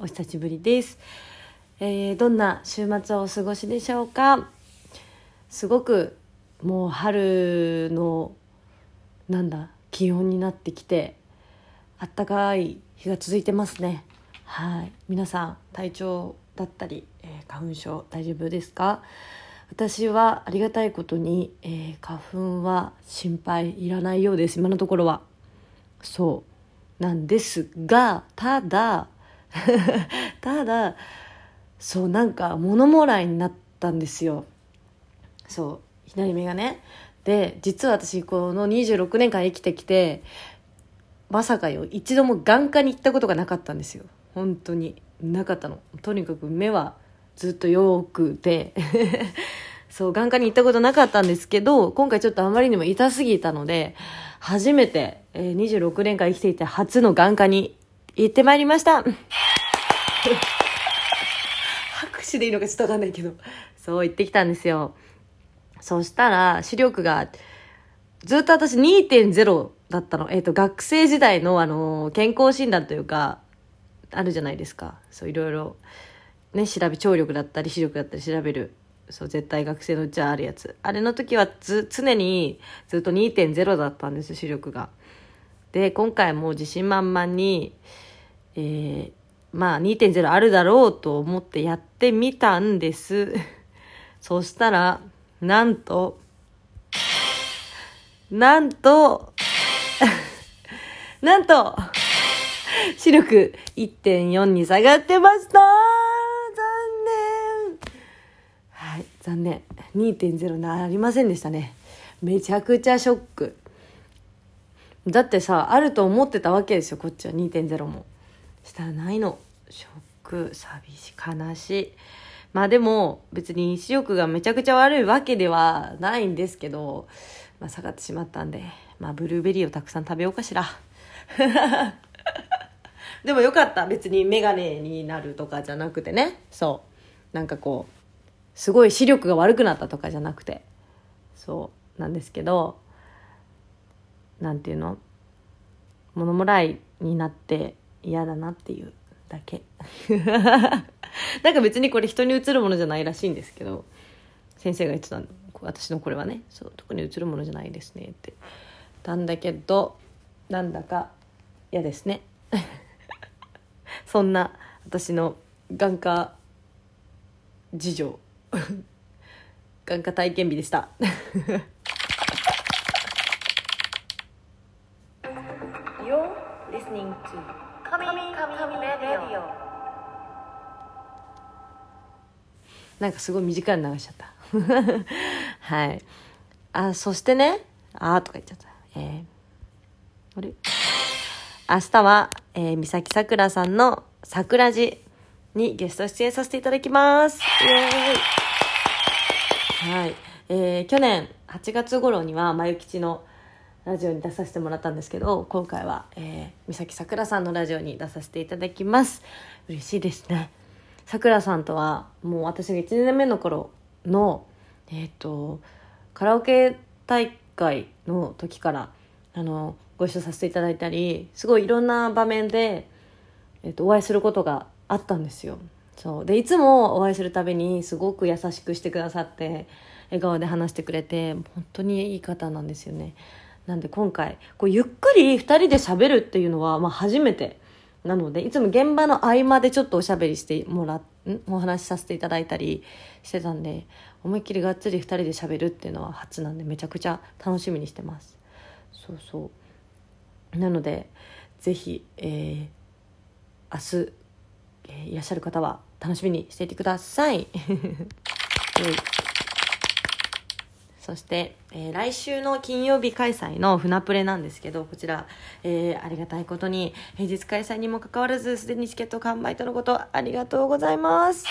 お久しぶりです。えーどんな週末をお過ごしでしょうか？すごく、もう春の、なんだ、気温になってきて、あったかい日が続いてますね。はい。皆さん、体調だったり、えー花粉症大丈夫ですか？私はありがたいことに、えー花粉は心配いらないようです今のところはそうなんですがただ ただそうなんか物もらいになったんですよ。そう左目がね。で実は私この26年間生きてきてまさかよ一度も眼科に行ったことがなかったんですよ。本当に。なかったの。とにかく目はずっとよくて。そう眼科に行ったことなかったんですけど今回ちょっとあまりにも痛すぎたので初めて、えー26年間生きていて初の眼科に行ってまいりました拍手でいいのかちょっとわかんないけどそう行ってきたんですよそしたら視力がずっと私2.0だったの。えっ、と、学生時代のあの、健康診断というか、あるじゃないですか。そう、いろいろ、ね、調べ、聴力だったり視力だったり調べる。そう、絶対学生のうちはあるやつ。あれの時はず、常にずっと2.0だったんです、視力が。で、今回もう自信満々に、えー、まあ2.0あるだろうと思ってやってみたんです。そしたら、なんと、なんと、なんと、視力1.4に下がってました残念はい、残念。2.0なりませんでしたね。めちゃくちゃショック。だってさ、あると思ってたわけですよ、こっちは2.0も。したないの。ショック、寂しい、悲しい。まあでも、別に視力がめちゃくちゃ悪いわけではないんですけど、まあ下がってしまったんで、まあブルーベリーをたくさん食べようかしら。でもよかった。別にメガネになるとかじゃなくてね。そう。なんかこう、すごい視力が悪くなったとかじゃなくて。そう。なんですけど、なんていうの？物もらいになって嫌だなっていうだけ。なんか別にこれ人に映るものじゃないらしいんですけど、先生が言ってたの私のこれはね。そう特に映るものじゃないですねって。なんだけどなんだか嫌ですね。そんな私の眼科事情。眼科体験日でした。You're listening to なんかすごい短いの流しちゃったはいあそしてねあーとか言っちゃったえー、あれ明日は、えー、三崎さくらさんの桜寺にゲスト出演させていただきます。イエーイはい。えー、去年8月頃には、まゆきちのラジオに出させてもらったんですけど、今回は、えー、三崎さくらさんのラジオに出させていただきます。嬉しいですね。さくらさんとは、もう私が1年目の頃の、えっ、と、カラオケ大会の時から、あの、ご一緒させていただいたり、すごいいろんな場面で、えっと、お会いすることがあったんですよ。そう。で、いつもお会いするたびにすごく優しくしてくださって、笑顔で話してくれて、本当にいい方なんですよね。なんで今回、こうゆっくり二人で喋るっていうのは、まあ初めてなので、いつも現場の合間でちょっとおしゃべりしてもら、ん？お話しさせていただいたりしてたんで、思いっきりがっつり二人で喋るっていうのは初なんで、めちゃくちゃ楽しみにしてます。そうそう。なので、ぜひ、えー、明日、えーいらっしゃる方は楽しみにしていてください。はいそして、えー来週の金曜日開催の船プレなんですけどこちら、えーありがたいことに平日開催にもかかわらずすでにチケット完売とのことありがとうございます。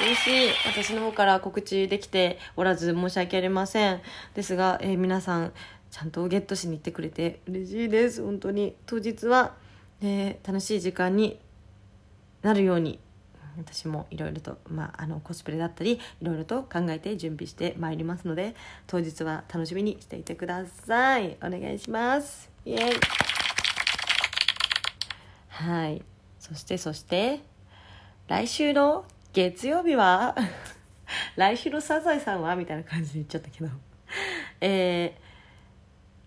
嬉しい。私の方から告知できておらず申し訳ありません。ですが、えー皆さんちゃんとゲットしに行ってくれて嬉しいです。本当に。当日は、え楽しい時間になるように私もいろいろと、まあ、あのコスプレだったりいろいろと考えて準備してまいりますので当日は楽しみにしていてください。お願いします。イエイ。はい。そしてそして来週の月曜日は 来週のサザエさんはみたいな感じで言っちゃったけど えー、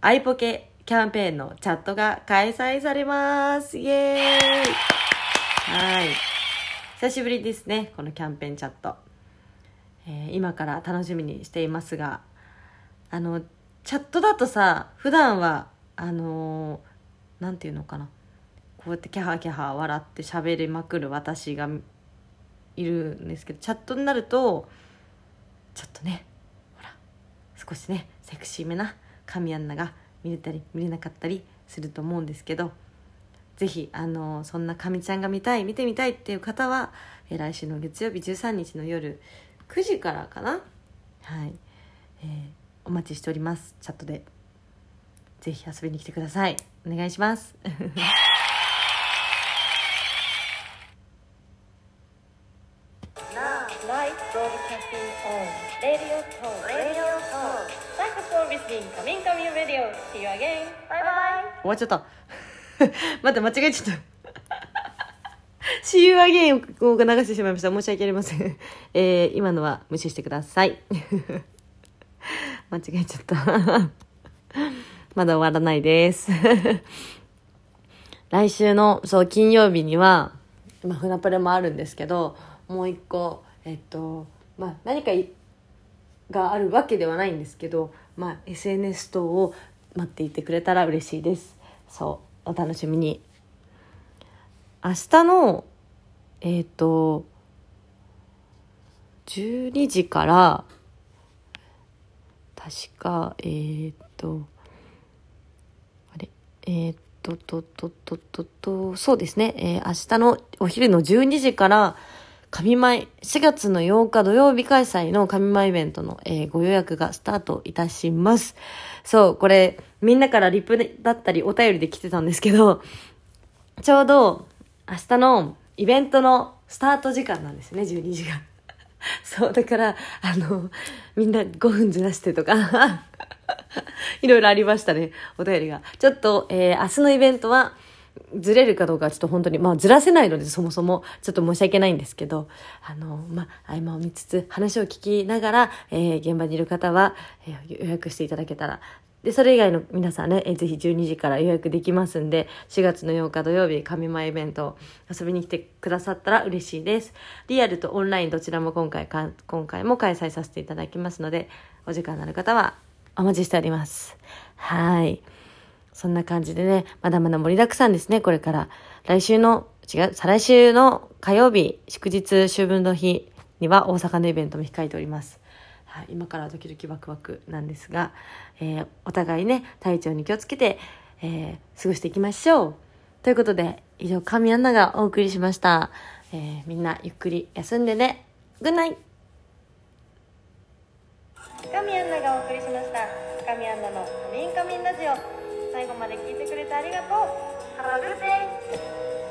アイポケキャンペーンのチャットが開催されます。イエーイ。はい。久しぶりですねこのキャンペーンチャット、えー今から楽しみにしていますがあのチャットだとさ普段はあのーていうのかな。こうやってキャハキャハ笑って喋りまくる私がいるんですけどチャットになるとちょっとねほら少しねセクシーめな神アンナが見れたり見れなかったりすると思うんですけどぜひあのそんなかみちゃんが見たい見てみたいっていう方は、え、来週の月曜日13日の夜9時からかな？はい、え、お待ちしております。チャットで。ぜひ遊びに来てください。お願いします。終わっちゃった。待って間違えちゃった。See you again を流してしまいました。申し訳ありません、えー今のは無視してください。間違えちゃった。まだ終わらないです。来週のそう金曜日には、まあ、船プレもあるんですけどもう一個えっとまあ何かいがあるわけではないんですけど、まあ、SNS 等を待っていてくれたら嬉しいです。そう。お楽しみに。明日のえっ、と12時から確かえっ、とあれ？えっ、ととととととそうですね、えー明日のお昼の12時から神舞4月の8日土曜日開催の神舞イベントの、えーご予約がスタートいたします。そう、これ、みんなからリプだったりお便りで来てたんですけど、ちょうど明日のイベントのスタート時間なんですね、12時が。そう、だから、あの、みんな5分ずらしてとか、いろいろありましたね、お便りが。ちょっと、えー明日のイベントは、ずれるかどうかはちょっと本当に、まあずらせないのでそもそもちょっと申し訳ないんですけど、あの、まあ合間を見つつ話を聞きながら、えー現場にいる方は、えー予約していただけたら、で、それ以外の皆さんね、えぜひ12時から予約できますんで、4月の8日土曜日、神前イベント遊びに来てくださったら嬉しいです。リアルとオンラインどちらも今回か、今回も開催させていただきますので、お時間のある方はお待ちしております。はい。そんな感じでね、まだまだ盛りだくさんですね、これから。来週の、違う、再来週の火曜日、祝日秋分の日には大阪のイベントも控えております。はい、今からドキドキワクワクなんですが、えーお互いね、体調に気をつけて、えー過ごしていきましょう。ということで、以上、神アナがお送りしました。えーみんなゆっくり休んでね。グッナイ神アンナがお送りしました神アンナのカミンカミンラジオ最後まで聞いてくれてありがとう Have a good day!